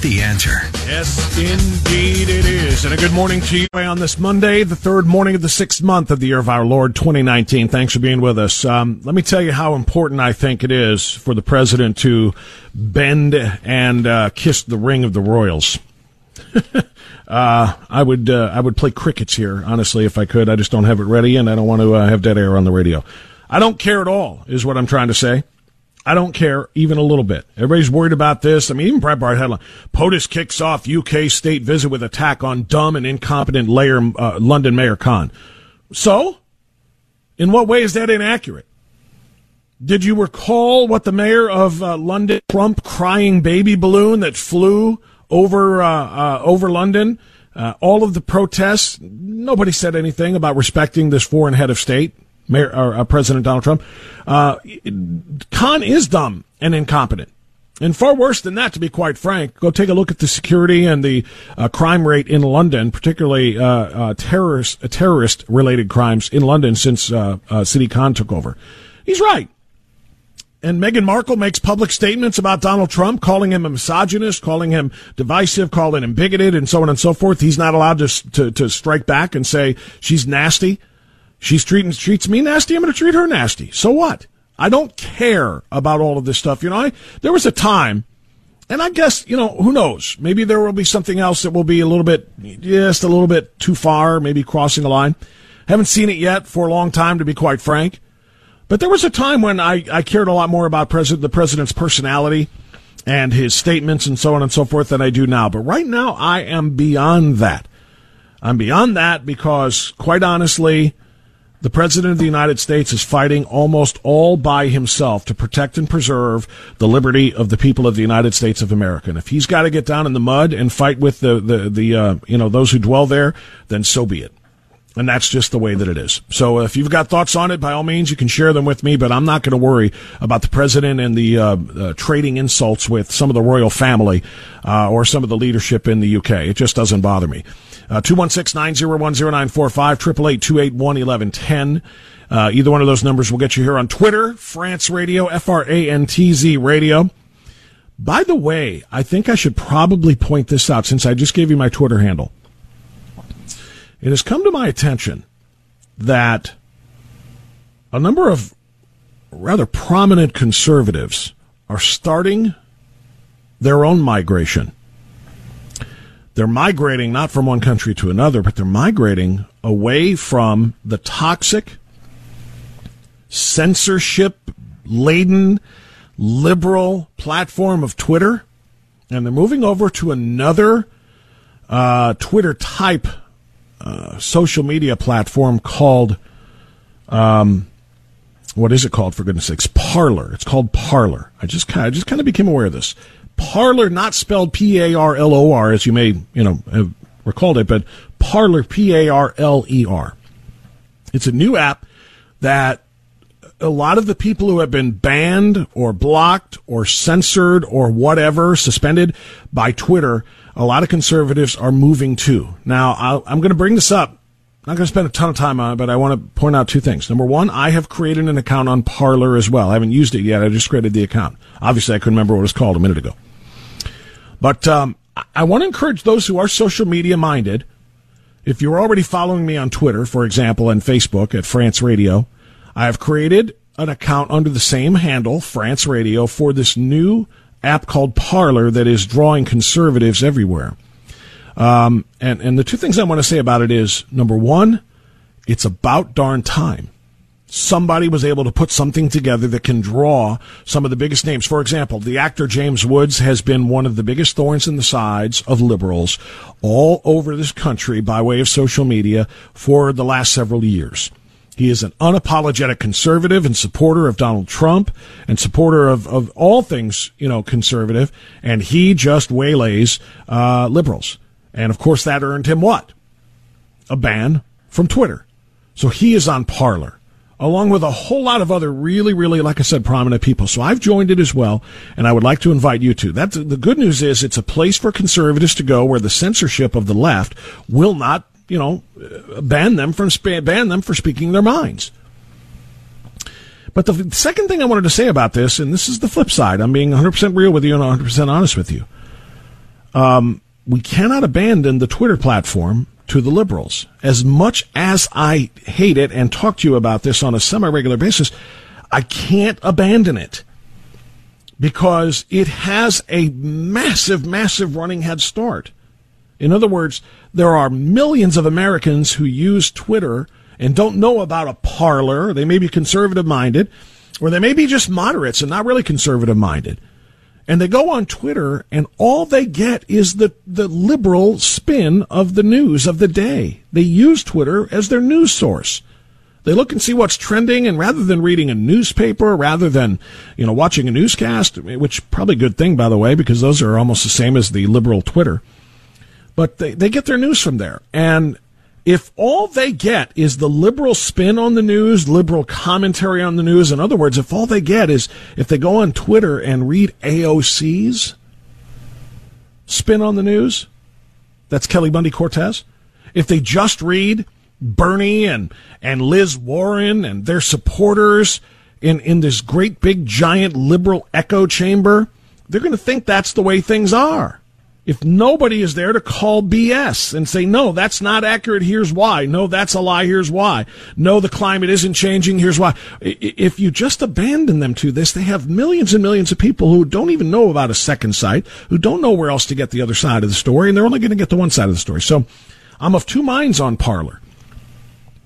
The answer. Yes, indeed it is. And a good morning to you on this Monday, the third morning of the sixth month of the year of our Lord 2019. Thanks for being with us. Um, let me tell you how important I think it is for the president to bend and uh, kiss the ring of the royals. uh, I would uh, I would play crickets here, honestly, if I could. I just don't have it ready, and I don't want to uh, have dead air on the radio. I don't care at all, is what I'm trying to say. I don't care even a little bit. Everybody's worried about this. I mean, even Breitbart headline: POTUS kicks off UK state visit with attack on dumb and incompetent layer, uh, London Mayor Khan. So, in what way is that inaccurate? Did you recall what the mayor of uh, London, Trump, crying baby balloon that flew over uh, uh over London? Uh, all of the protests. Nobody said anything about respecting this foreign head of state. Mayor, or, uh, President Donald Trump. Uh, Khan is dumb and incompetent. And far worse than that, to be quite frank, go take a look at the security and the uh, crime rate in London, particularly uh, uh, terrorist terrorist related crimes in London since uh, Sadiq Khan took over. He's right. And Meghan Markle makes public statements about Donald Trump, calling him a misogynist, calling him divisive, calling him bigoted, and so on and so forth. He's not allowed to to, to strike back and say she's nasty. She's treating treats me nasty. I'm going to treat her nasty. So what? I don't care about all of this stuff. You know, I, there was a time, and I guess you know who knows. Maybe there will be something else that will be a little bit, just a little bit too far, maybe crossing the line. Haven't seen it yet for a long time, to be quite frank. But there was a time when I, I cared a lot more about president, the president's personality and his statements and so on and so forth than I do now. But right now, I am beyond that. I'm beyond that because, quite honestly, the President of the United States is fighting almost all by himself to protect and preserve the liberty of the people of the United States of America. And if he's got to get down in the mud and fight with the, the, the uh, you know, those who dwell there, then so be it. And that's just the way that it is. So if you've got thoughts on it, by all means, you can share them with me, but I'm not going to worry about the president and the uh, uh, trading insults with some of the royal family uh, or some of the leadership in the UK. It just doesn't bother me. Uh, 216-901-0945, Uh, either one of those numbers will get you here on Twitter, Frantz Radio, F-R-A-N-T-Z Radio. By the way, I think I should probably point this out since I just gave you my Twitter handle. It has come to my attention that a number of rather prominent conservatives are starting their own migration they're migrating not from one country to another, but they're migrating away from the toxic, censorship laden, liberal platform of Twitter, and they're moving over to another uh, Twitter type uh, social media platform called. Um, what is it called for goodness sakes? Parler. It's called Parler. I just kind of, I just kind of became aware of this. Parler, not spelled P A R L O R, as you may, you know, have recalled it, but Parler, P A R L E R. It's a new app that a lot of the people who have been banned or blocked or censored or whatever, suspended by Twitter, a lot of conservatives are moving to. Now, i am going to bring this up I'm not going to spend a ton of time on it, but I want to point out two things. Number one, I have created an account on Parler as well. I haven't used it yet. I just created the account. Obviously, I couldn't remember what it was called a minute ago. But um, I want to encourage those who are social media minded. If you're already following me on Twitter, for example, and Facebook at Frantz Radio, I have created an account under the same handle, Frantz Radio, for this new app called Parler that is drawing conservatives everywhere. Um, and, and the two things I want to say about it is number one, it's about darn time. Somebody was able to put something together that can draw some of the biggest names. For example, the actor James Woods has been one of the biggest thorns in the sides of liberals all over this country by way of social media for the last several years. He is an unapologetic conservative and supporter of Donald Trump and supporter of, of all things, you know, conservative. And he just waylays uh, liberals. And of course, that earned him what? A ban from Twitter. So he is on Parler, along with a whole lot of other really, really, like I said, prominent people. So I've joined it as well, and I would like to invite you to. That's the good news is it's a place for conservatives to go where the censorship of the left will not, you know, ban them from ban them for speaking their minds. But the second thing I wanted to say about this, and this is the flip side, I'm being 100% real with you and 100% honest with you. Um, we cannot abandon the Twitter platform to the liberals. As much as I hate it and talk to you about this on a semi regular basis, I can't abandon it because it has a massive, massive running head start. In other words, there are millions of Americans who use Twitter and don't know about a Parler. They may be conservative minded, or they may be just moderates and not really conservative minded and they go on Twitter and all they get is the, the liberal spin of the news of the day. They use Twitter as their news source. They look and see what's trending, and rather than reading a newspaper, rather than you know watching a newscast, which probably a good thing by the way, because those are almost the same as the liberal Twitter. But they, they get their news from there, and if all they get is the liberal spin on the news, liberal commentary on the news, in other words, if all they get is if they go on Twitter and read AOC's spin on the news, that's Kelly Bundy Cortez. If they just read Bernie and, and Liz Warren and their supporters in, in this great big giant liberal echo chamber, they're going to think that's the way things are if nobody is there to call BS and say, no, that's not accurate, here's why. No, that's a lie, here's why. No, the climate isn't changing, here's why. If you just abandon them to this, they have millions and millions of people who don't even know about a second site, who don't know where else to get the other side of the story, and they're only going to get the one side of the story. So I'm of two minds on Parler.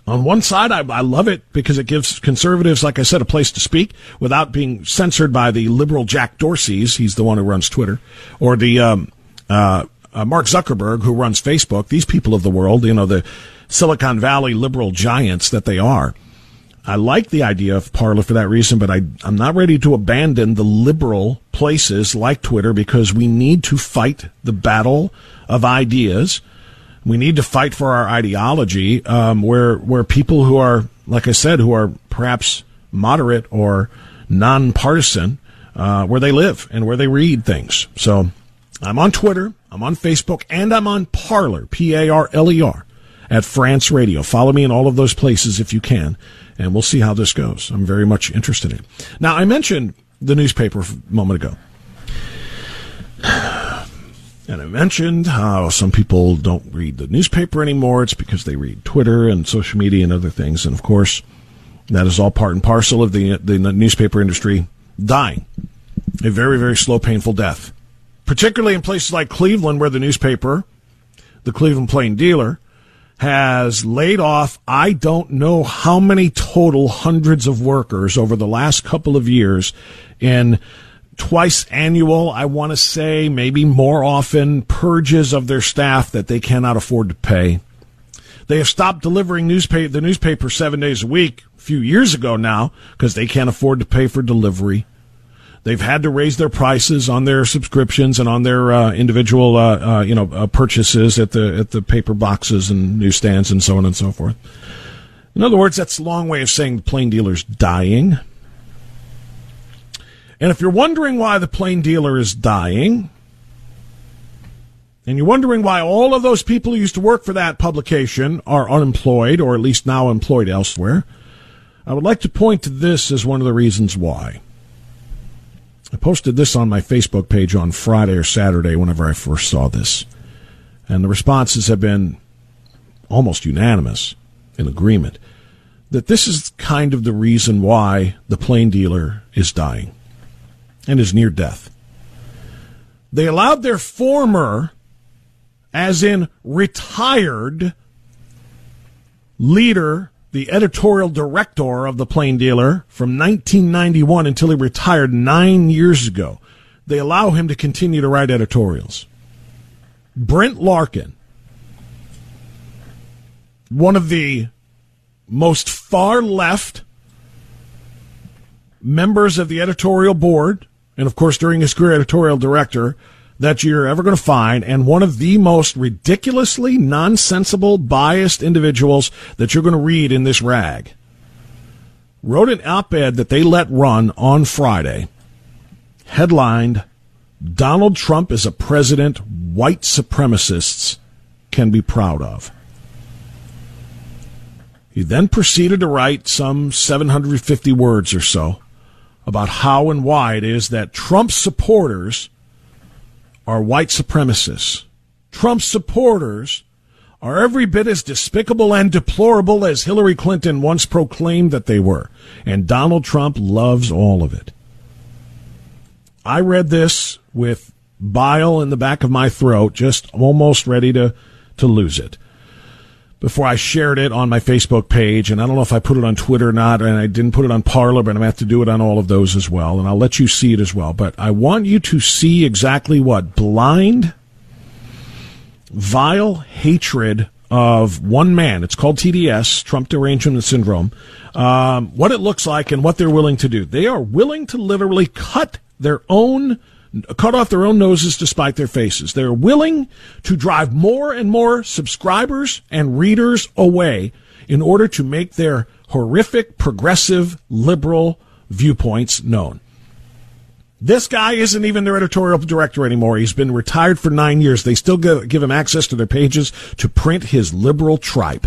On one side, I, I, love it because it gives conservatives, like I said, a place to speak without being censored by the liberal Jack Dorsey's. He's the one who runs Twitter, or the um, uh, uh, Mark Zuckerberg, who runs Facebook, these people of the world, you know, the Silicon Valley liberal giants that they are. I like the idea of Parler for that reason, but I, I'm not ready to abandon the liberal places like Twitter because we need to fight the battle of ideas. We need to fight for our ideology, um, where where people who are, like I said, who are perhaps moderate or nonpartisan, uh, where they live and where they read things. So I'm on Twitter, I'm on Facebook, and I'm on Parler, P A R L E R, at Frantz Radio. Follow me in all of those places if you can, and we'll see how this goes. I'm very much interested in it. Now, I mentioned the newspaper a moment ago. And I mentioned how some people don't read the newspaper anymore. It's because they read Twitter and social media and other things. And of course, that is all part and parcel of the, the newspaper industry dying. A very, very slow, painful death particularly in places like Cleveland, where the newspaper, the Cleveland Plain Dealer, has laid off, I don't know how many total hundreds of workers over the last couple of years in twice annual, I want to say, maybe more often, purges of their staff that they cannot afford to pay. They have stopped delivering newspaper, the newspaper seven days a week a few years ago now because they can't afford to pay for delivery. They've had to raise their prices on their subscriptions and on their uh, individual, uh, uh, you know, uh, purchases at the at the paper boxes and newsstands and so on and so forth. In other words, that's a long way of saying the plain dealer's dying. And if you're wondering why the plain dealer is dying, and you're wondering why all of those people who used to work for that publication are unemployed or at least now employed elsewhere, I would like to point to this as one of the reasons why. I posted this on my Facebook page on Friday or Saturday whenever I first saw this. And the responses have been almost unanimous in agreement that this is kind of the reason why the plain dealer is dying and is near death. They allowed their former, as in retired, leader, the editorial director of the Plain Dealer from 1991 until he retired nine years ago. They allow him to continue to write editorials. Brent Larkin, one of the most far left members of the editorial board, and of course during his career editorial director that you're ever going to find, and one of the most ridiculously nonsensical, biased individuals that you're going to read in this rag, wrote an op-ed that they let run on Friday, headlined, Donald Trump is a president white supremacists can be proud of. He then proceeded to write some 750 words or so about how and why it is that Trump supporters are white supremacists. Trump supporters are every bit as despicable and deplorable as Hillary Clinton once proclaimed that they were. And Donald Trump loves all of it. I read this with bile in the back of my throat, just almost ready to, to lose it before I shared it on my Facebook page. And I don't know if I put it on Twitter or not, and I didn't put it on Parler, but I'm going to have to do it on all of those as well. And I'll let you see it as well. But I want you to see exactly what blind, vile hatred of one man. It's called TDS, Trump Derangement Syndrome. Um, what it looks like and what they're willing to do. They are willing to literally cut their own cut off their own noses to spite their faces. They're willing to drive more and more subscribers and readers away in order to make their horrific, progressive, liberal viewpoints known. This guy isn't even their editorial director anymore. He's been retired for nine years. They still give him access to their pages to print his liberal tripe.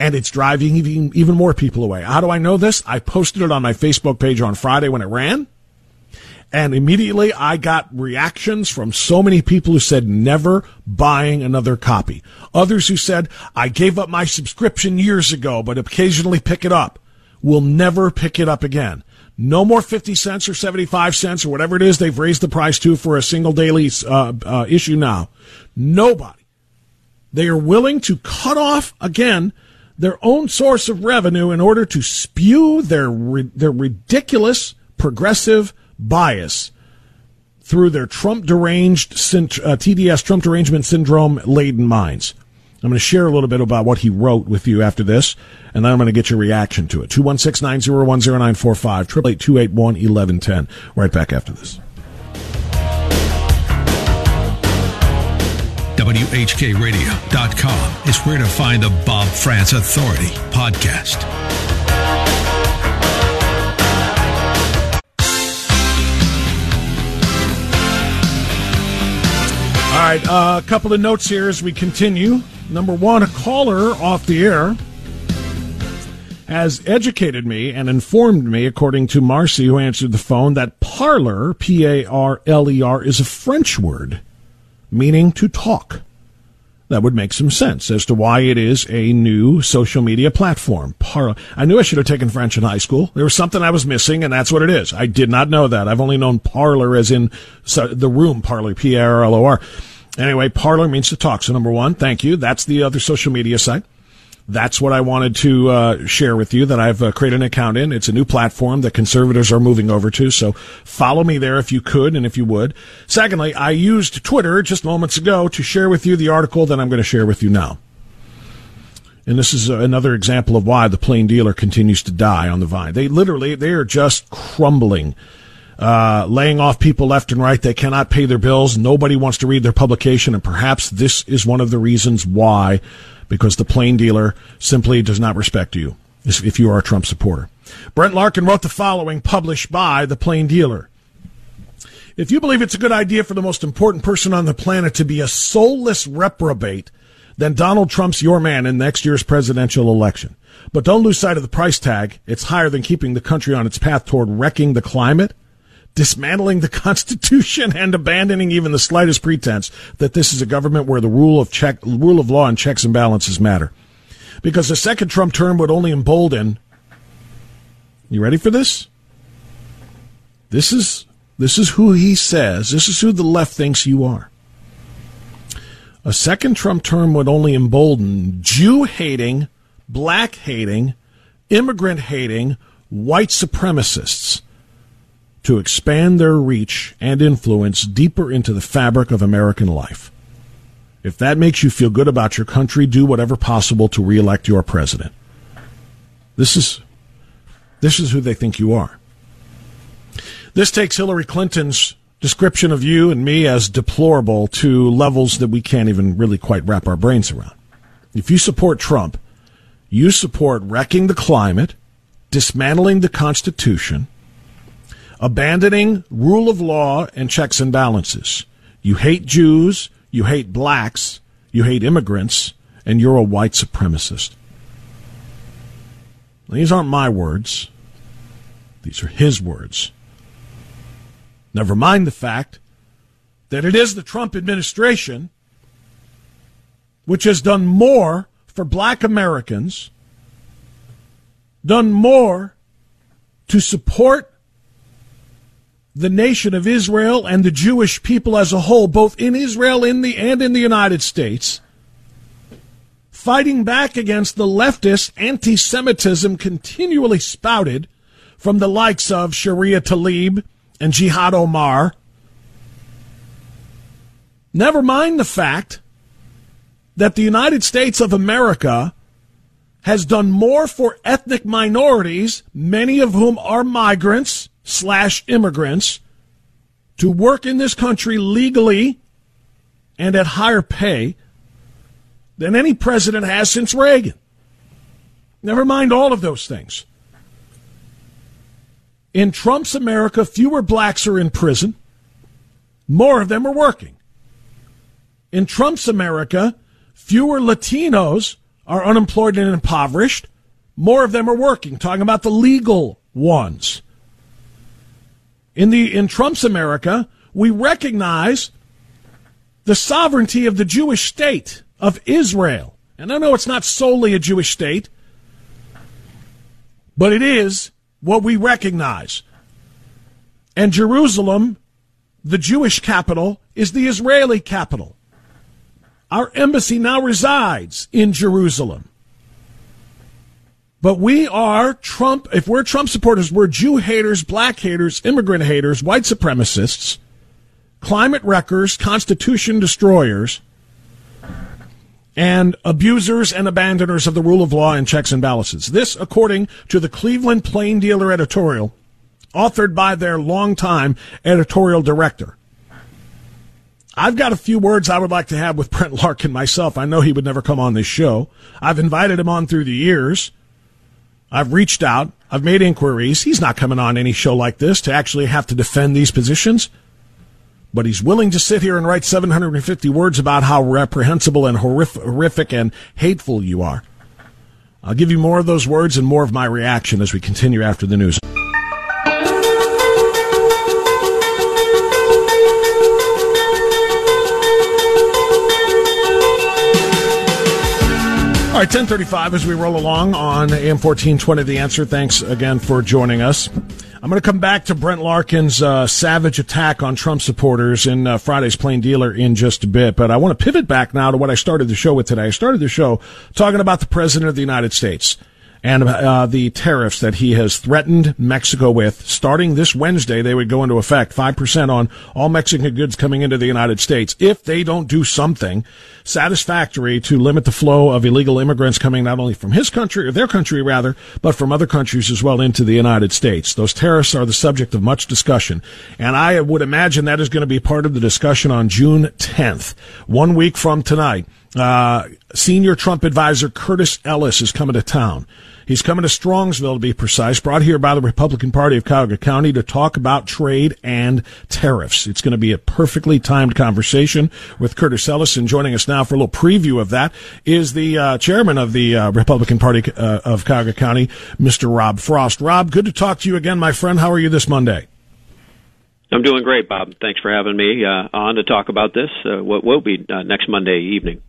And it's driving even, even more people away. How do I know this? I posted it on my Facebook page on Friday when it ran. And immediately I got reactions from so many people who said never buying another copy. Others who said, I gave up my subscription years ago, but occasionally pick it up. Will never pick it up again. No more 50 cents or 75 cents or whatever it is they've raised the price to for a single daily uh, uh, issue now. Nobody. They are willing to cut off, again, their own source of revenue in order to spew their, their ridiculous progressive bias through their Trump deranged uh, TDS Trump derangement syndrome laden minds. I'm going to share a little bit about what he wrote with you after this, and then I'm going to get your reaction to it. 216 901 0945, 281 1110. Right back after this. WHKRadio.com is where to find the Bob Frantz Authority podcast. All right, uh, a couple of notes here as we continue. Number one, a caller off the air has educated me and informed me, according to Marcy, who answered the phone, that Parler, P A R L E R, is a French word meaning to talk. That would make some sense as to why it is a new social media platform. Parler. I knew I should have taken French in high school. There was something I was missing, and that's what it is. I did not know that. I've only known parlor as in the room, parlor, P A R L O R. Anyway, parler means to talk. So number one, thank you. That's the other social media site. That's what I wanted to uh, share with you that I've uh, created an account in. It's a new platform that conservatives are moving over to. So follow me there if you could and if you would. Secondly, I used Twitter just moments ago to share with you the article that I'm going to share with you now. And this is another example of why the plain dealer continues to die on the vine. They literally, they are just crumbling uh, laying off people left and right. They cannot pay their bills. Nobody wants to read their publication, and perhaps this is one of the reasons why, because the plain dealer simply does not respect you if you are a Trump supporter. Brent Larkin wrote the following, published by the plain dealer. If you believe it's a good idea for the most important person on the planet to be a soulless reprobate, then Donald Trump's your man in next year's presidential election. But don't lose sight of the price tag. It's higher than keeping the country on its path toward wrecking the climate, dismantling the Constitution, and abandoning even the slightest pretense that this is a government where the rule of check, rule of law and checks and balances matter. Because a second Trump term would only embolden. You ready for this? This is this is who he says. This is who the left thinks you are. A second Trump term would only embolden Jew hating, black hating, immigrant hating, white supremacists to expand their reach and influence deeper into the fabric of American life. If that makes you feel good about your country, do whatever possible to reelect your president. This is this is who they think you are. This takes Hillary Clinton's description of you and me as deplorable to levels that we can't even really quite wrap our brains around. If you support Trump, you support wrecking the climate, dismantling the Constitution, abandoning rule of law and checks and balances. You hate Jews, you hate blacks, you hate immigrants, and you're a white supremacist. These aren't my words. These are his words. Never mind the fact that it is the Trump administration which has done more for black Americans, done more to support the nation of Israel and the Jewish people as a whole, both in Israel in the, and in the United States, fighting back against the leftist anti Semitism continually spouted from the likes of Sharia Tlaib and Jihad Omar. Never mind the fact that the United States of America has done more for ethnic minorities, many of whom are migrants slash immigrants, to work in this country legally and at higher pay than any president has since Reagan. Never mind all of those things. In Trump's America, fewer blacks are in prison, more of them are working. In Trump's America, fewer Latinos are unemployed and impoverished, more of them are working. Talking about the legal ones. In the in Trump's America, we recognize the sovereignty of the Jewish state of Israel. And I know it's not solely a Jewish state, but it is what we recognize. And Jerusalem, the Jewish capital, is the Israeli capital. Our embassy now resides in Jerusalem. But we are Trump, if we're Trump supporters, we're Jew haters, black haters, immigrant haters, white supremacists, climate wreckers, constitution destroyers, and abusers and abandoners of the rule of law and checks and balances. This, according to the Cleveland Plain Dealer editorial, authored by their longtime editorial director. I've got a few words I would like to have with Brent Larkin myself. I know he would never come on this show. I've invited him on through the years. I've reached out. I've made inquiries. He's not coming on any show like this to actually have to defend these positions but he's willing to sit here and write 750 words about how reprehensible and horrific and hateful you are. I'll give you more of those words and more of my reaction as we continue after the news. Right, 1035 as we roll along on AM 1420 The Answer. Thanks again for joining us. I'm going to come back to Brent Larkin's uh, savage attack on Trump supporters in uh, Friday's Plain Dealer in just a bit, but I want to pivot back now to what I started the show with today. I started the show talking about the President of the United States and uh, the tariffs that he has threatened Mexico with. Starting this Wednesday, they would go into effect 5% on all Mexican goods coming into the United States if they don't do something satisfactory to limit the flow of illegal immigrants coming not only from his country, or their country rather, but from other countries as well into the United States. Those tariffs are the subject of much discussion. And I would imagine that is going to be part of the discussion on June 10th, one week from tonight uh, senior Trump advisor Curtis Ellis is coming to town. He's coming to Strongsville, to be precise, brought here by the Republican Party of Cuyahoga County to talk about trade and tariffs. It's going to be a perfectly timed conversation with Curtis Ellison. Joining us now for a little preview of that is the uh, chairman of the uh, Republican Party uh, of Cuyahoga County, Mr. Rob Frost. Rob, good to talk to you again, my friend. How are you this Monday? I'm doing great, Bob. Thanks for having me uh, on to talk about this. Uh, what will be uh, next Monday evening.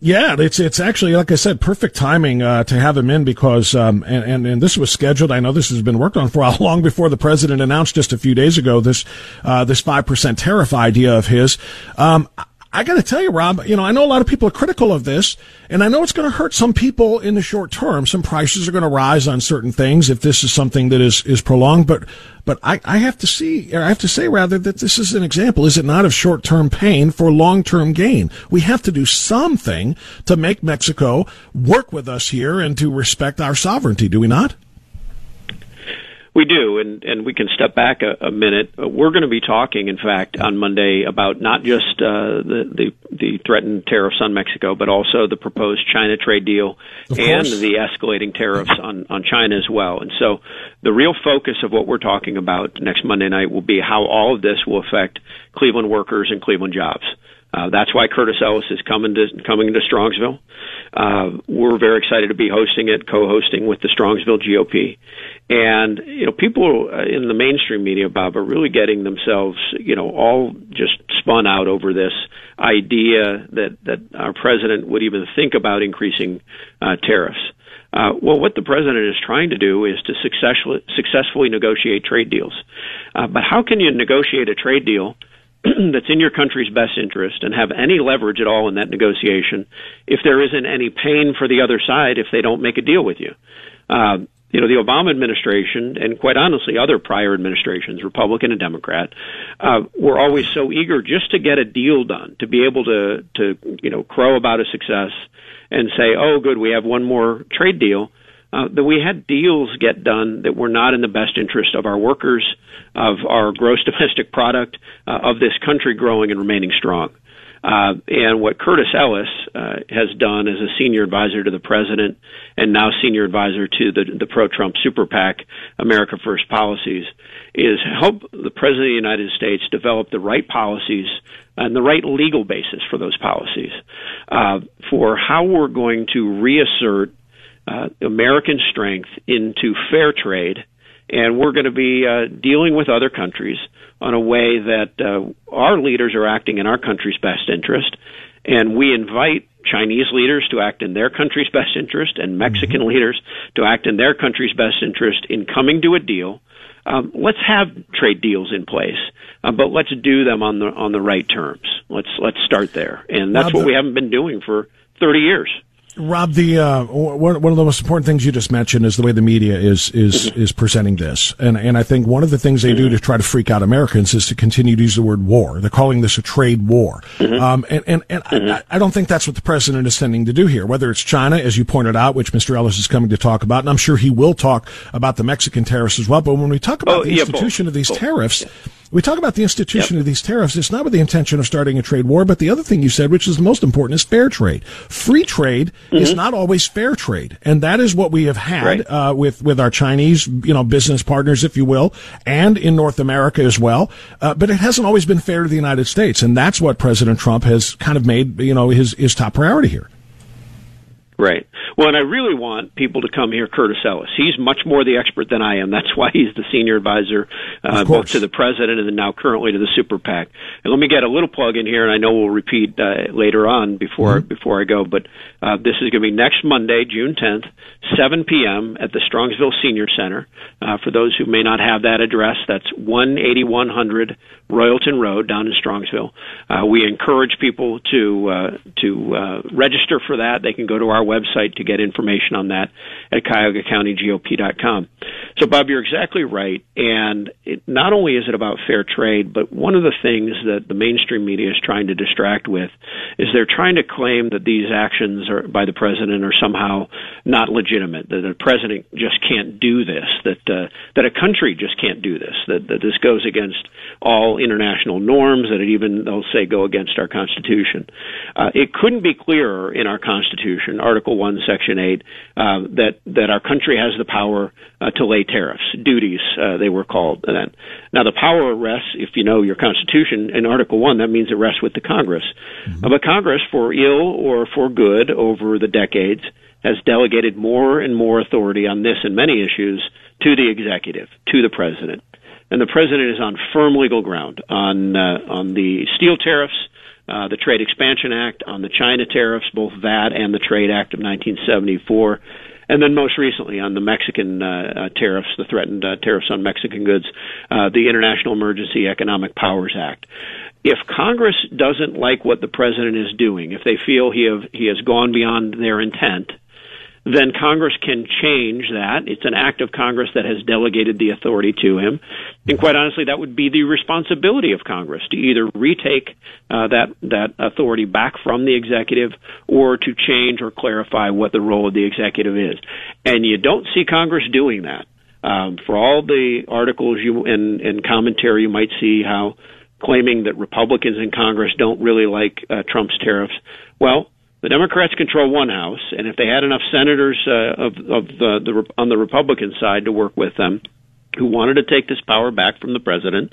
Yeah, it's it's actually like I said, perfect timing uh, to have him in because um, and, and, and this was scheduled. I know this has been worked on for a long before the president announced just a few days ago this uh, this five percent tariff idea of his. Um, I got to tell you, Rob, you know, I know a lot of people are critical of this, and I know it's going to hurt some people in the short term. Some prices are going to rise on certain things if this is something that is, is prolonged. But, but I, I have to see, I have to say rather that this is an example, is it not, of short term pain for long term gain? We have to do something to make Mexico work with us here and to respect our sovereignty, do we not? We do, and, and we can step back a, a minute. Uh, we're going to be talking, in fact, on Monday about not just uh, the, the the threatened tariffs on Mexico, but also the proposed China trade deal and the escalating tariffs on on China as well. And so, the real focus of what we're talking about next Monday night will be how all of this will affect Cleveland workers and Cleveland jobs. Uh, that's why Curtis Ellis is coming to coming to Strongsville. Uh, we're very excited to be hosting it, co-hosting with the Strongsville GOP, and you know people uh, in the mainstream media, Bob, are really getting themselves, you know, all just spun out over this idea that that our president would even think about increasing uh, tariffs. Uh, well, what the president is trying to do is to successfully successfully negotiate trade deals. Uh, but how can you negotiate a trade deal? that's in your country's best interest and have any leverage at all in that negotiation if there isn't any pain for the other side if they don't make a deal with you. Uh, you know, the Obama administration, and quite honestly, other prior administrations, Republican and Democrat, uh, were always so eager just to get a deal done, to be able to, to, you know, crow about a success and say, oh, good, we have one more trade deal uh, that we had deals get done that were not in the best interest of our workers, of our gross domestic product, uh, of this country growing and remaining strong. Uh, and what Curtis Ellis uh, has done as a senior advisor to the president and now senior advisor to the, the pro-Trump super PAC, America First policies, is help the president of the United States develop the right policies and the right legal basis for those policies uh, for how we're going to reassert uh, American strength into fair trade, and we're going to be uh, dealing with other countries on a way that uh, our leaders are acting in our country's best interest, and we invite Chinese leaders to act in their country's best interest and Mexican mm-hmm. leaders to act in their country's best interest in coming to a deal. Um, let's have trade deals in place, uh, but let's do them on the on the right terms. Let's let's start there, and that's what we haven't been doing for 30 years. Rob, the uh, one of the most important things you just mentioned is the way the media is is is presenting this, and and I think one of the things they do to try to freak out Americans is to continue to use the word war. They're calling this a trade war, mm-hmm. um, and and, and mm-hmm. I, I, don't think that's what the president is tending to do here. Whether it's China, as you pointed out, which Mr. Ellis is coming to talk about, and I'm sure he will talk about the Mexican tariffs as well. But when we talk about oh, the yeah, institution both. of these both. tariffs. Yeah we talk about the institution yep. of these tariffs. It's not with the intention of starting a trade war, but the other thing you said, which is the most important, is fair trade. Free trade mm-hmm. is not always fair trade, and that is what we have had right. uh, with with our Chinese, you know, business partners, if you will, and in North America as well. Uh, but it hasn't always been fair to the United States, and that's what President Trump has kind of made, you know, his his top priority here. Right. Well, and I really want people to come here, Curtis Ellis. He's much more the expert than I am. That's why he's the senior advisor, uh, both to the president and then now currently to the super PAC. And let me get a little plug in here, and I know we'll repeat uh, later on before mm-hmm. before I go. But uh, this is going to be next Monday, June 10th, 7 p.m. at the Strongsville Senior Center. Uh, for those who may not have that address, that's 18100 Royalton Road down in Strongsville. Uh, we encourage people to uh, to uh, register for that. They can go to our website to get information on that at CuyahogaCountyGOP.com. So, Bob, you're exactly right. And it, not only is it about fair trade, but one of the things that the mainstream media is trying to distract with is they're trying to claim that these actions are, by the president are somehow not legitimate, that the president just can't do this, that uh, that a country just can't do this, that, that this goes against all international norms, that it even, they'll say, go against our Constitution. Uh, it couldn't be clearer in our Constitution, Article 1, Section 8, uh, that, that our country has the power uh, to lay tariffs, duties, uh, they were called then. Now, the power rests, if you know your Constitution, in Article 1, that means it rests with the Congress. Mm-hmm. but Congress, for ill or for good over the decades, has delegated more and more authority on this and many issues to the executive, to the president. And the president is on firm legal ground on uh, on the steel tariffs, uh, the Trade Expansion Act, on the China tariffs, both that and the Trade Act of 1974, and then most recently on the Mexican uh, uh, tariffs, the threatened uh, tariffs on Mexican goods, uh, the International Emergency Economic Powers Act. If Congress doesn't like what the president is doing, if they feel he have he has gone beyond their intent, then Congress can change that. It's an act of Congress that has delegated the authority to him. And quite honestly, that would be the responsibility of Congress to either retake uh, that, that authority back from the executive or to change or clarify what the role of the executive is. And you don't see Congress doing that. Um, for all the articles you and, and commentary, you might see how claiming that Republicans in Congress don't really like uh, Trump's tariffs. Well, the Democrats control one house, and if they had enough senators uh, of, of the, the on the Republican side to work with them, who wanted to take this power back from the president,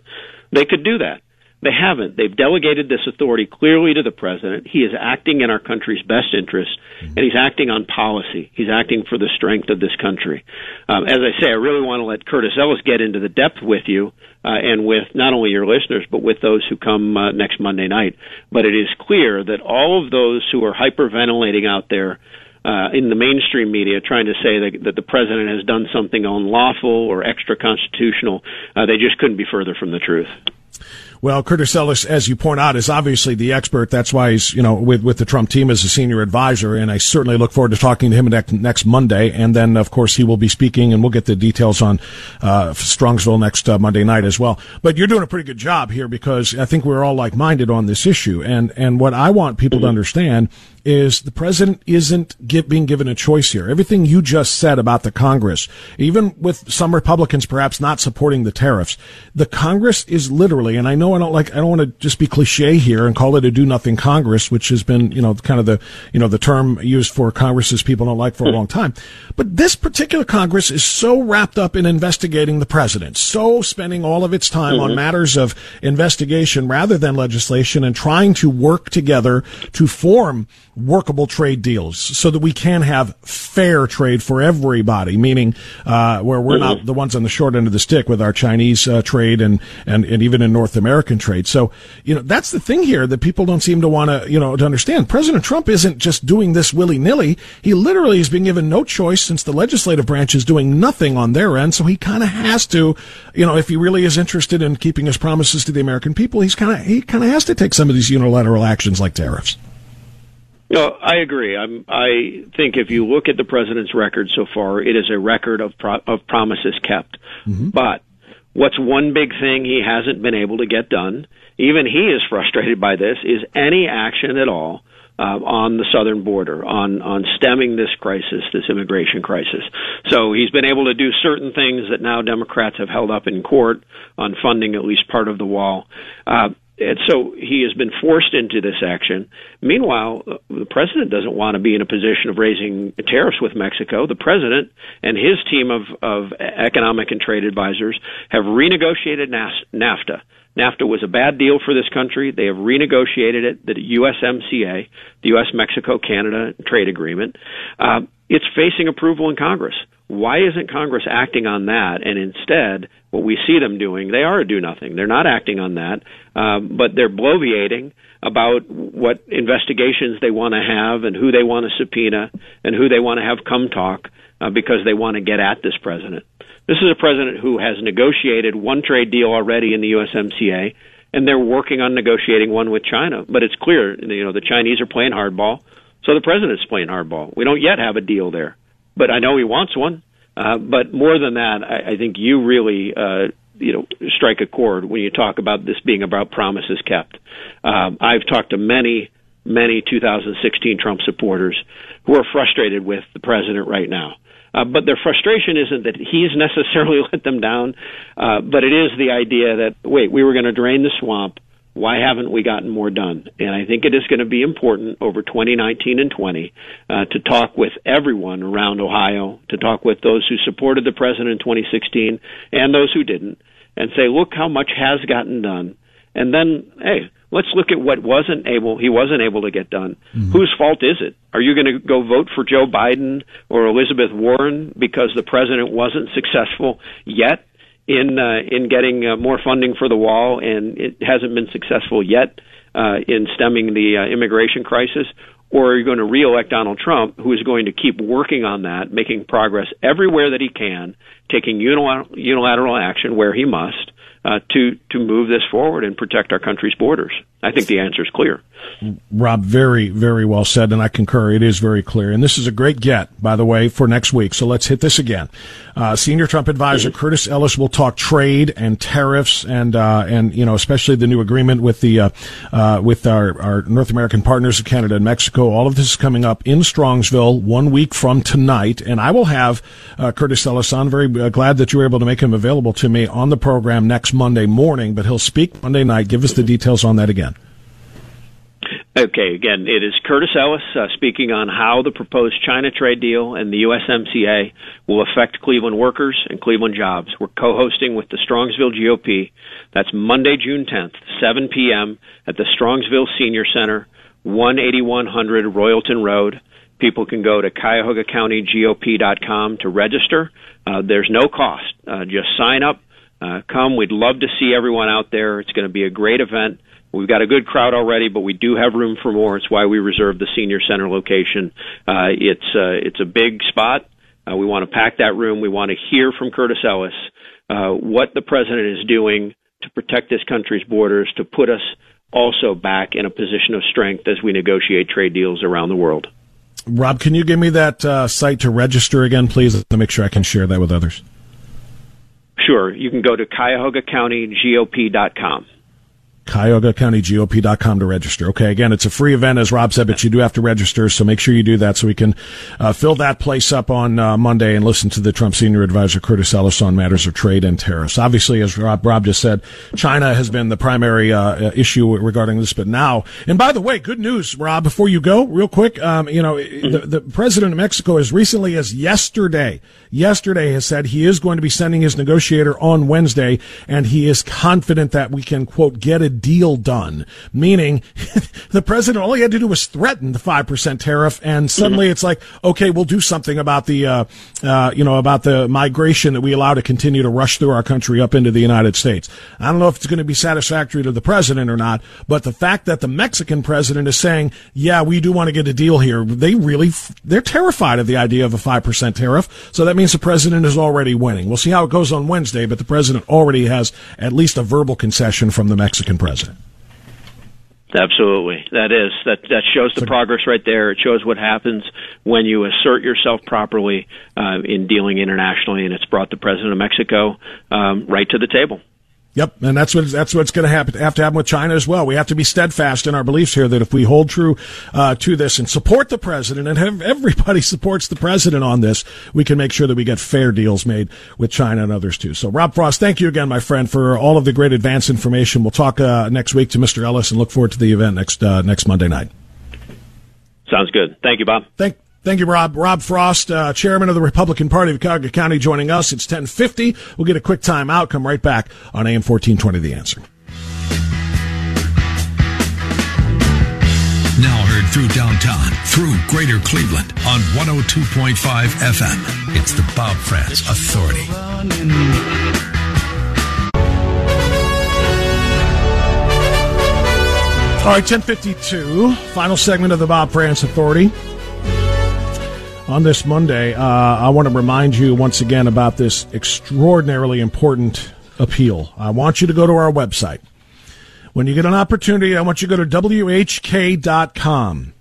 they could do that. They haven't. They've delegated this authority clearly to the president. He is acting in our country's best interest, and he's acting on policy. He's acting for the strength of this country. Um, as I say, I really want to let Curtis Ellis get into the depth with you, uh, and with not only your listeners, but with those who come uh, next Monday night. But it is clear that all of those who are hyperventilating out there uh, in the mainstream media trying to say that, that the president has done something unlawful or extra constitutional, uh, they just couldn't be further from the truth. Well, Curtis Ellis, as you point out, is obviously the expert. That's why he's, you know, with, with the Trump team as a senior advisor. And I certainly look forward to talking to him next, next Monday. And then, of course, he will be speaking and we'll get the details on, uh, Strongsville next uh, Monday night as well. But you're doing a pretty good job here because I think we're all like-minded on this issue. And, and what I want people to understand is the president isn't give, being given a choice here. Everything you just said about the Congress, even with some Republicans perhaps not supporting the tariffs, the Congress is literally, and I know I don't like, I don't want to just be cliche here and call it a do nothing Congress, which has been, you know, kind of the, you know, the term used for Congresses people don't like for a long time. But this particular Congress is so wrapped up in investigating the president, so spending all of its time mm-hmm. on matters of investigation rather than legislation and trying to work together to form workable trade deals so that we can have fair trade for everybody, meaning uh, where we're mm-hmm. not the ones on the short end of the stick with our Chinese uh, trade and, and, and even in North American trade. So, you know, that's the thing here that people don't seem to want to, you know, to understand. President Trump isn't just doing this willy nilly. He literally has been given no choice since the legislative branch is doing nothing on their end. So he kind of has to, you know, if he really is interested in keeping his promises to the American people, he's kind of, he kind of has to take some of these unilateral actions like tariffs. No, I agree. I'm, I think if you look at the president's record so far, it is a record of pro- of promises kept. Mm-hmm. But what's one big thing he hasn't been able to get done? Even he is frustrated by this. Is any action at all uh, on the southern border on on stemming this crisis, this immigration crisis? So he's been able to do certain things that now Democrats have held up in court on funding at least part of the wall. Uh, and so he has been forced into this action. Meanwhile, uh, the president doesn't want to be in a position of raising tariffs with Mexico. The president and his team of, of economic and trade advisors have renegotiated NAFTA. NAFTA was a bad deal for this country. They have renegotiated it. The USMCA, the U.S. Mexico Canada trade agreement, uh, it's facing approval in Congress. Why isn't Congress acting on that? And instead, what we see them doing, they are a do nothing. They're not acting on that, um, but they're bloviating about what investigations they want to have and who they want to subpoena and who they want to have come talk uh, because they want to get at this president. This is a president who has negotiated one trade deal already in the USMCA, and they're working on negotiating one with China. But it's clear, you know, the Chinese are playing hardball, so the president's playing hardball. We don't yet have a deal there but I know he wants one. Uh, but more than that, I, I think you really, uh, you know, strike a chord when you talk about this being about promises kept. Um, I've talked to many, many 2016 Trump supporters who are frustrated with the president right now. Uh, but their frustration isn't that he's necessarily let them down, uh, but it is the idea that wait, we were going to drain the swamp. Why haven't we gotten more done? And I think it is going to be important over 2019 and 20 uh, to talk with everyone around Ohio, to talk with those who supported the president in 2016 and those who didn't, and say, look how much has gotten done. And then, hey, let's look at what wasn't able he wasn't able to get done. Mm-hmm. Whose fault is it? Are you going to go vote for Joe Biden or Elizabeth Warren because the president wasn't successful yet in uh, in getting uh, more funding for the wall and it hasn't been successful yet uh, in stemming the uh, immigration crisis? Or are you going to reelect Donald Trump, who is going to keep working on that, making progress everywhere that he can, taking unilateral, unilateral action where he must, uh, to to move this forward and protect our country's borders? I think the answer is clear. Rob, very, very well said, and I concur. It is very clear. And this is a great get, by the way, for next week. So let's hit this again. Uh, Senior Trump advisor mm-hmm. Curtis Ellis will talk trade and tariffs and, uh, and, you know, especially the new agreement with the, uh, uh with our, our North American partners of Canada and Mexico. All of this is coming up in Strongsville one week from tonight. And I will have, uh, Curtis Ellis on. Very glad that you were able to make him available to me on the program next Monday morning, but he'll speak Monday night. Give us the details on that again. Okay, again, it is Curtis Ellis uh, speaking on how the proposed China trade deal and the USMCA will affect Cleveland workers and Cleveland jobs. We're co-hosting with the Strongsville GOP. That's Monday, June 10th, 7 p.m. at the Strongsville Senior Center, 18100 Royalton Road. People can go to CuyahogaCountyGOP.com to register. Uh, there's no cost. Uh, just sign up. Uh, come. We'd love to see everyone out there. It's going to be a great event. We've got a good crowd already, but we do have room for more. It's why we reserved the senior center location. Uh, it's uh, it's a big spot. Uh, we want to pack that room. We want to hear from Curtis Ellis uh, what the president is doing to protect this country's borders, to put us also back in a position of strength as we negotiate trade deals around the world. Rob, can you give me that uh, site to register again, please, to make sure I can share that with others? Sure. You can go to CuyahogaCountyGOP.com. CuyahogaCountyGOP.com to register. Okay, again, it's a free event, as Rob said, but you do have to register, so make sure you do that so we can uh, fill that place up on uh, Monday and listen to the Trump senior advisor, Curtis Ellis, on matters of trade and tariffs. Obviously, as Rob, Rob just said, China has been the primary uh, issue regarding this, but now, and by the way, good news, Rob, before you go, real quick, um, you know, the, the president of Mexico, as recently as yesterday, yesterday has said he is going to be sending his negotiator on Wednesday, and he is confident that we can, quote, get a deal done. Meaning, the president, all he had to do was threaten the 5% tariff, and suddenly mm-hmm. it's like, okay, we'll do something about the, uh, uh, you know, about the migration that we allow to continue to rush through our country up into the United States. I don't know if it's going to be satisfactory to the president or not, but the fact that the Mexican president is saying, yeah, we do want to get a deal here, they really, they're terrified of the idea of a 5% tariff. So that means the president is already winning. We'll see how it goes on Wednesday, but the president already has at least a verbal concession from the Mexican president. Absolutely, that is that that shows the progress right there. It shows what happens when you assert yourself properly uh, in dealing internationally, and it's brought the president of Mexico um, right to the table. Yep, and that's what that's what's going to happen. Have to happen with China as well. We have to be steadfast in our beliefs here that if we hold true uh, to this and support the president, and have everybody supports the president on this, we can make sure that we get fair deals made with China and others too. So, Rob Frost, thank you again, my friend, for all of the great advance information. We'll talk uh, next week to Mr. Ellis and look forward to the event next uh, next Monday night. Sounds good. Thank you, Bob. Thank. Thank you, Rob. Rob Frost, uh, chairman of the Republican Party of Cuyahoga County, joining us. It's 1050. We'll get a quick time out. Come right back on AM 1420, The Answer. Now heard through downtown, through greater Cleveland on 102.5 FM. It's the Bob Frantz Authority. All right, 1052, final segment of the Bob Frantz Authority on this Monday, uh, I want to remind you once again about this extraordinarily important appeal. I want you to go to our website. When you get an opportunity, I want you to go to WHK.com.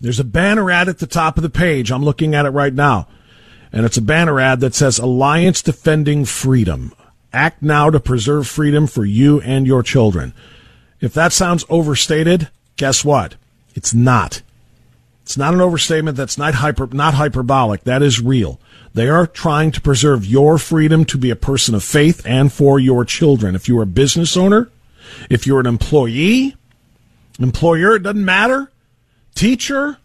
There's a banner ad at the top of the page. I'm looking at it right now. And it's a banner ad that says Alliance Defending Freedom. Act now to preserve freedom for you and your children. If that sounds overstated, guess what? It's not. It's not an overstatement. That's not hyper, not hyperbolic. That is real. They are trying to preserve your freedom to be a person of faith and for your children. If you're a business owner, if you're an employee, employer, it doesn't matter, teacher,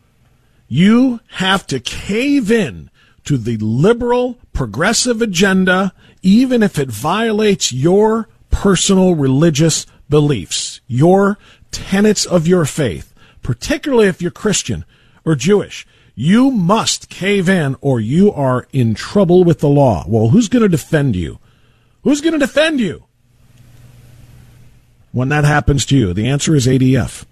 you have to cave in to the liberal progressive agenda, even if it violates your personal religious beliefs, your tenets of your faith, particularly if you're Christian or Jewish. You must cave in or you are in trouble with the law. Well, who's going to defend you? Who's going to defend you? When that happens to you, the answer is ADF,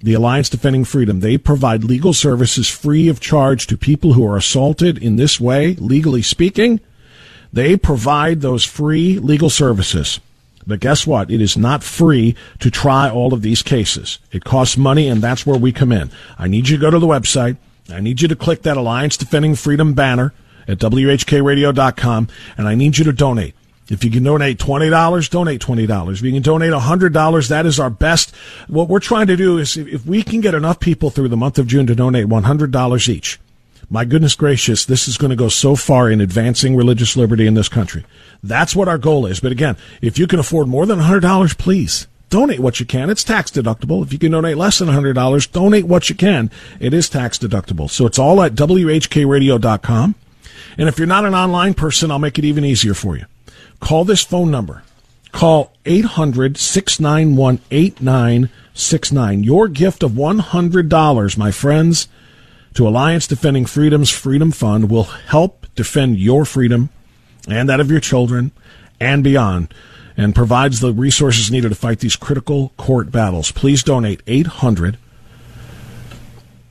the Alliance Defending Freedom. They provide legal services free of charge to people who are assaulted in this way, legally speaking. They provide those free legal services. But guess what? It is not free to try all of these cases. It costs money, and that's where we come in. I need you to go to the website. I need you to click that Alliance Defending Freedom banner at WHKRadio.com, and I need you to donate. If you can donate $20, donate $20. If you can donate $100, that is our best. What we're trying to do is if we can get enough people through the month of June to donate $100 each, my goodness gracious, this is going to go so far in advancing religious liberty in this country. That's what our goal is. But again, if you can afford more than $100, please donate what you can. It's tax deductible. If you can donate less than $100, donate what you can. It is tax deductible. So it's all at WHKRadio.com. And if you're not an online person, I'll make it even easier for you. Call this phone number. Call 800 691 8969. Your gift of $100, my friends, to Alliance Defending Freedom's Freedom Fund will help defend your freedom and that of your children and beyond and provides the resources needed to fight these critical court battles. Please donate 800.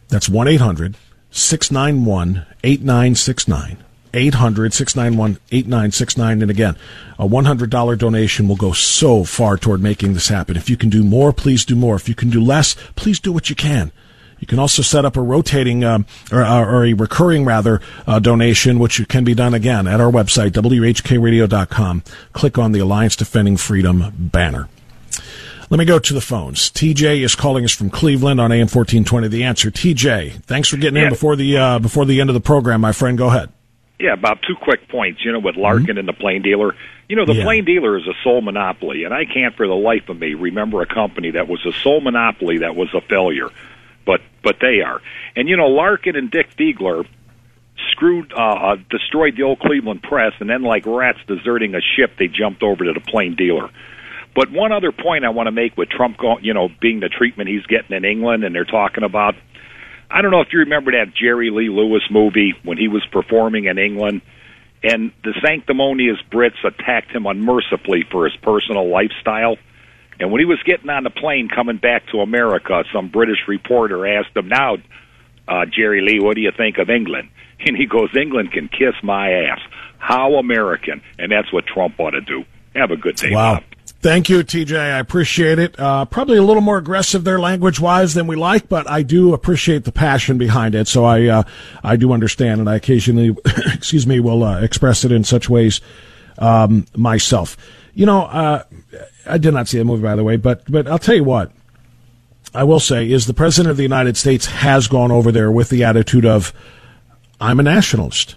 That's 1 800 691 8969. 800 691 8969. And again, a $100 donation will go so far toward making this happen. If you can do more, please do more. If you can do less, please do what you can. You can also set up a rotating um, or, or, a recurring rather uh, donation, which can be done again at our website whkradio.com. Click on the Alliance Defending Freedom banner. Let me go to the phones. TJ is calling us from Cleveland on AM fourteen twenty. The answer, TJ. Thanks for getting yeah. in before the uh, before the end of the program, my friend. Go ahead. Yeah, about two quick points. You know, with Larkin mm-hmm. and the plain dealer. You know, the yeah. plain dealer is a sole monopoly, and I can't for the life of me remember a company that was a sole monopoly that was a failure but they are. And you know, Larkin and Dick Feagler screwed, uh, uh, destroyed the old Cleveland press, and then like rats deserting a ship, they jumped over to the plain dealer. But one other point I want to make with Trump, going, you know, being the treatment he's getting in England, and they're talking about. I don't know if you remember that Jerry Lee Lewis movie when he was performing in England, and the sanctimonious Brits attacked him unmercifully for his personal lifestyle. And when he was getting on the plane coming back to America, some British reporter asked him, "Now, uh, Jerry Lee, what do you think of England?" And he goes, "England can kiss my ass. How American!" And that's what Trump ought to do. Have a good day. Wow. Bob. Thank you, TJ. I appreciate it. Uh, probably a little more aggressive there, language wise, than we like, but I do appreciate the passion behind it. So I, uh, I do understand, and I occasionally, excuse me, will uh, express it in such ways um, myself. You know, uh, I did not see the movie, by the way, but but I'll tell you what. I will say is the president of the United States has gone over there with the attitude of, "I'm a nationalist.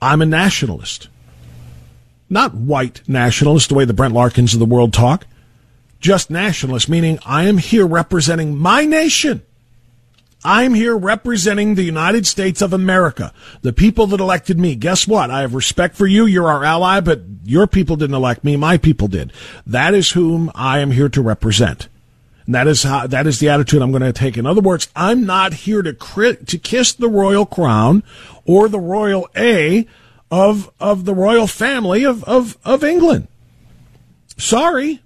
I'm a nationalist." Not white nationalist, the way the Brent Larkins of the world talk. Just nationalist, meaning I am here representing my nation. I'm here representing the United States of America, the people that elected me. Guess what? I have respect for you. You're our ally, but your people didn't elect me. My people did. That is whom I am here to represent. And that is how, that is the attitude I'm going to take. In other words, I'm not here to crit, to kiss the royal crown or the royal A of, of the royal family of, of, of England. Sorry.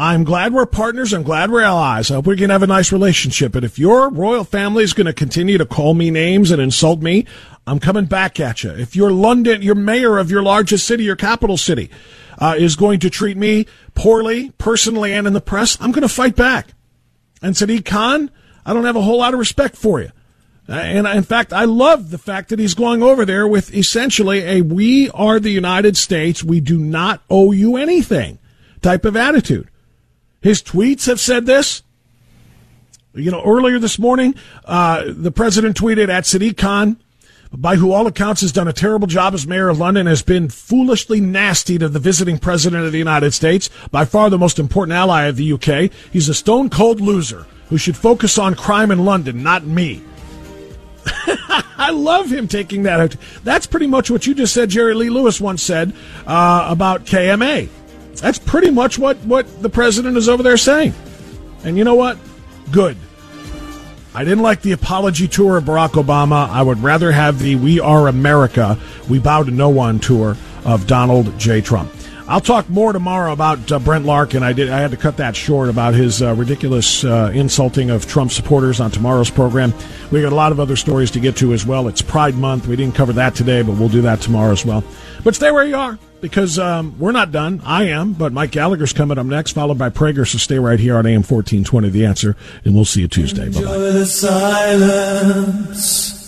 I'm glad we're partners. I'm glad we're allies. I hope we can have a nice relationship. But if your royal family is going to continue to call me names and insult me, I'm coming back at you. If your London, your mayor of your largest city, your capital city, uh, is going to treat me poorly, personally, and in the press, I'm going to fight back. And Sadiq Khan, I don't have a whole lot of respect for you. Uh, and in fact, I love the fact that he's going over there with essentially a we are the United States, we do not owe you anything type of attitude. His tweets have said this. You know, earlier this morning, uh, the president tweeted at Sadiq Khan, by who all accounts has done a terrible job as mayor of London, has been foolishly nasty to the visiting president of the United States, by far the most important ally of the UK. He's a stone cold loser who should focus on crime in London, not me. I love him taking that out. That's pretty much what you just said. Jerry Lee Lewis once said uh, about KMA. That's pretty much what, what the president is over there saying. And you know what? Good. I didn't like the apology tour of Barack Obama. I would rather have the We Are America, We Bow to No One tour of Donald J. Trump. I'll talk more tomorrow about uh, Brent Larkin. I did. I had to cut that short about his uh, ridiculous uh, insulting of Trump supporters on tomorrow's program. We got a lot of other stories to get to as well. It's Pride Month. We didn't cover that today, but we'll do that tomorrow as well. But stay where you are because um, we're not done. I am, but Mike Gallagher's coming up next, followed by Prager. So stay right here on AM 1420, The Answer, and we'll see you Tuesday. Bye bye.